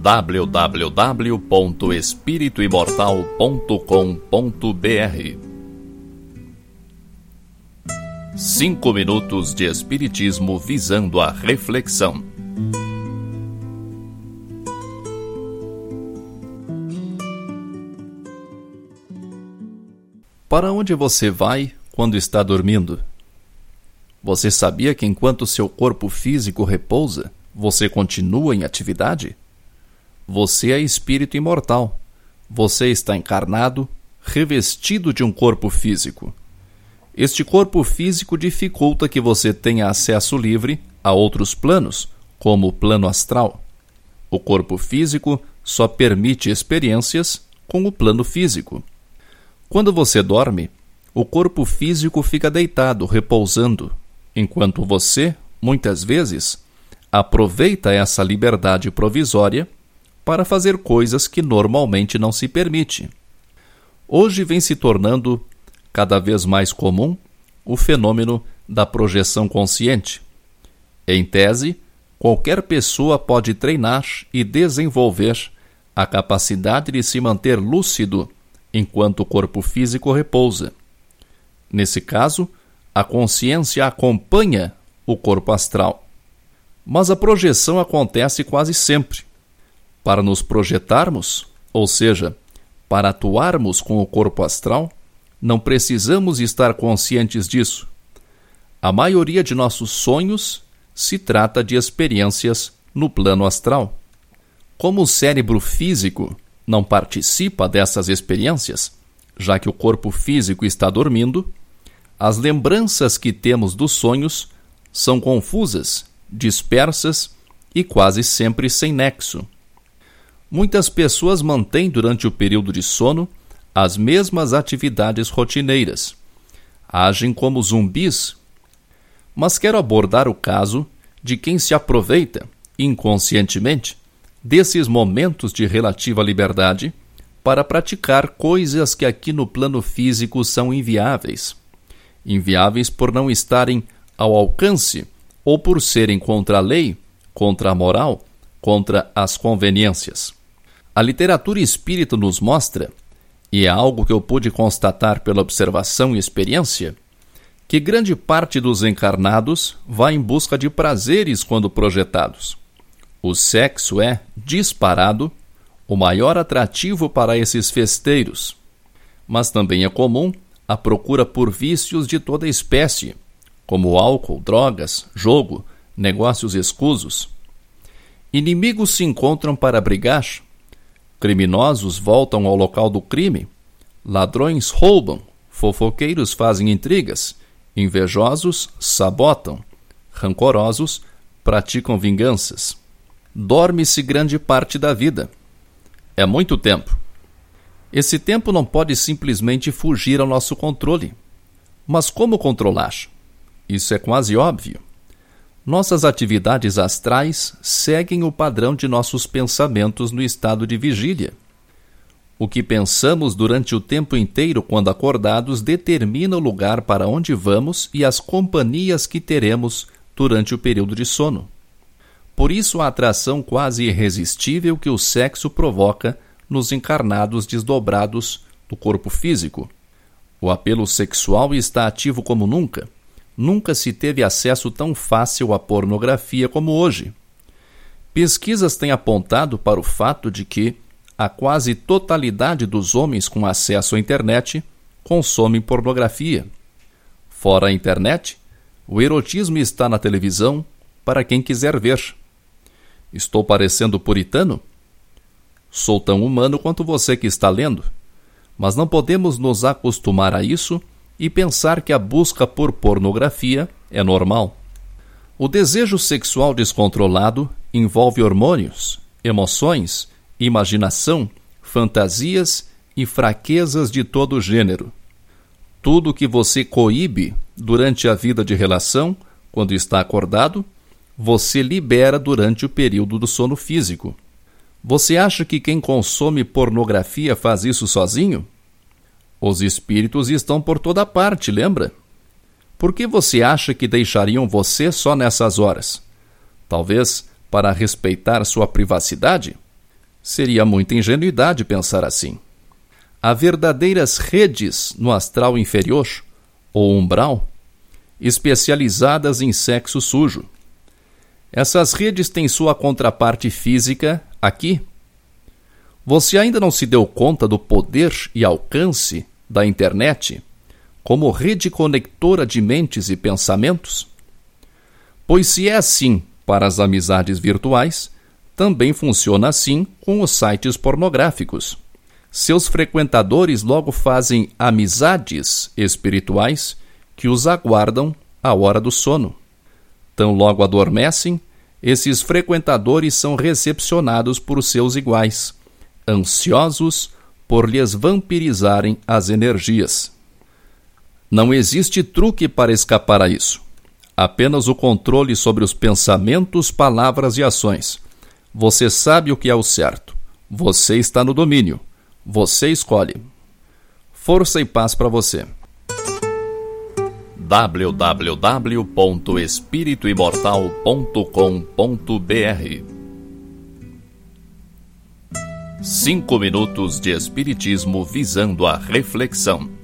www.espirituimortal.com.br Cinco minutos de Espiritismo visando a reflexão. Para onde você vai quando está dormindo? Você sabia que enquanto seu corpo físico repousa, você continua em atividade? Você é espírito imortal. Você está encarnado, revestido de um corpo físico. Este corpo físico dificulta que você tenha acesso livre a outros planos, como o plano astral. O corpo físico só permite experiências com o plano físico. Quando você dorme, o corpo físico fica deitado, repousando, enquanto você, muitas vezes, aproveita essa liberdade provisória para fazer coisas que normalmente não se permite. Hoje vem se tornando cada vez mais comum o fenômeno da projeção consciente. Em tese, qualquer pessoa pode treinar e desenvolver a capacidade de se manter lúcido enquanto o corpo físico repousa. Nesse caso, a consciência acompanha o corpo astral. Mas a projeção acontece quase sempre. Para nos projetarmos, ou seja, para atuarmos com o corpo astral, não precisamos estar conscientes disso. A maioria de nossos sonhos se trata de experiências no plano astral. Como o cérebro físico não participa dessas experiências, já que o corpo físico está dormindo, as lembranças que temos dos sonhos são confusas, dispersas e quase sempre sem nexo. Muitas pessoas mantêm durante o período de sono as mesmas atividades rotineiras. Agem como zumbis. Mas quero abordar o caso de quem se aproveita, inconscientemente, desses momentos de relativa liberdade para praticar coisas que aqui no plano físico são inviáveis. Inviáveis por não estarem ao alcance ou por serem contra a lei, contra a moral, contra as conveniências. A literatura espírita nos mostra, e é algo que eu pude constatar pela observação e experiência, que grande parte dos encarnados vai em busca de prazeres quando projetados. O sexo é, disparado, o maior atrativo para esses festeiros. Mas também é comum a procura por vícios de toda espécie, como álcool, drogas, jogo, negócios escusos. Inimigos se encontram para brigar, Criminosos voltam ao local do crime. Ladrões roubam. Fofoqueiros fazem intrigas. Invejosos sabotam. Rancorosos praticam vinganças. Dorme-se grande parte da vida. É muito tempo. Esse tempo não pode simplesmente fugir ao nosso controle. Mas como controlar? Isso é quase óbvio. Nossas atividades astrais seguem o padrão de nossos pensamentos no estado de vigília. O que pensamos durante o tempo inteiro quando acordados determina o lugar para onde vamos e as companhias que teremos durante o período de sono. Por isso, a atração quase irresistível que o sexo provoca nos encarnados desdobrados do corpo físico. O apelo sexual está ativo como nunca nunca se teve acesso tão fácil à pornografia como hoje. Pesquisas têm apontado para o fato de que a quase totalidade dos homens com acesso à internet consomem pornografia. Fora a internet, o erotismo está na televisão para quem quiser ver. Estou parecendo puritano? Sou tão humano quanto você que está lendo, mas não podemos nos acostumar a isso e pensar que a busca por pornografia é normal. O desejo sexual descontrolado envolve hormônios, emoções, imaginação, fantasias e fraquezas de todo gênero. Tudo que você coíbe durante a vida de relação, quando está acordado, você libera durante o período do sono físico. Você acha que quem consome pornografia faz isso sozinho? Os espíritos estão por toda parte, lembra? Por que você acha que deixariam você só nessas horas? Talvez para respeitar sua privacidade? Seria muita ingenuidade pensar assim. Há verdadeiras redes no astral inferior, ou umbral, especializadas em sexo sujo. Essas redes têm sua contraparte física aqui. Você ainda não se deu conta do poder e alcance da internet como rede conectora de mentes e pensamentos? Pois se é assim para as amizades virtuais, também funciona assim com os sites pornográficos. Seus frequentadores logo fazem amizades espirituais que os aguardam à hora do sono. Tão logo adormecem, esses frequentadores são recepcionados por seus iguais, ansiosos por lhes vampirizarem as energias. Não existe truque para escapar a isso. Apenas o controle sobre os pensamentos, palavras e ações. Você sabe o que é o certo. Você está no domínio. Você escolhe. Força e paz para você www.espirituimortal.com.br Cinco minutos de Espiritismo visando a reflexão.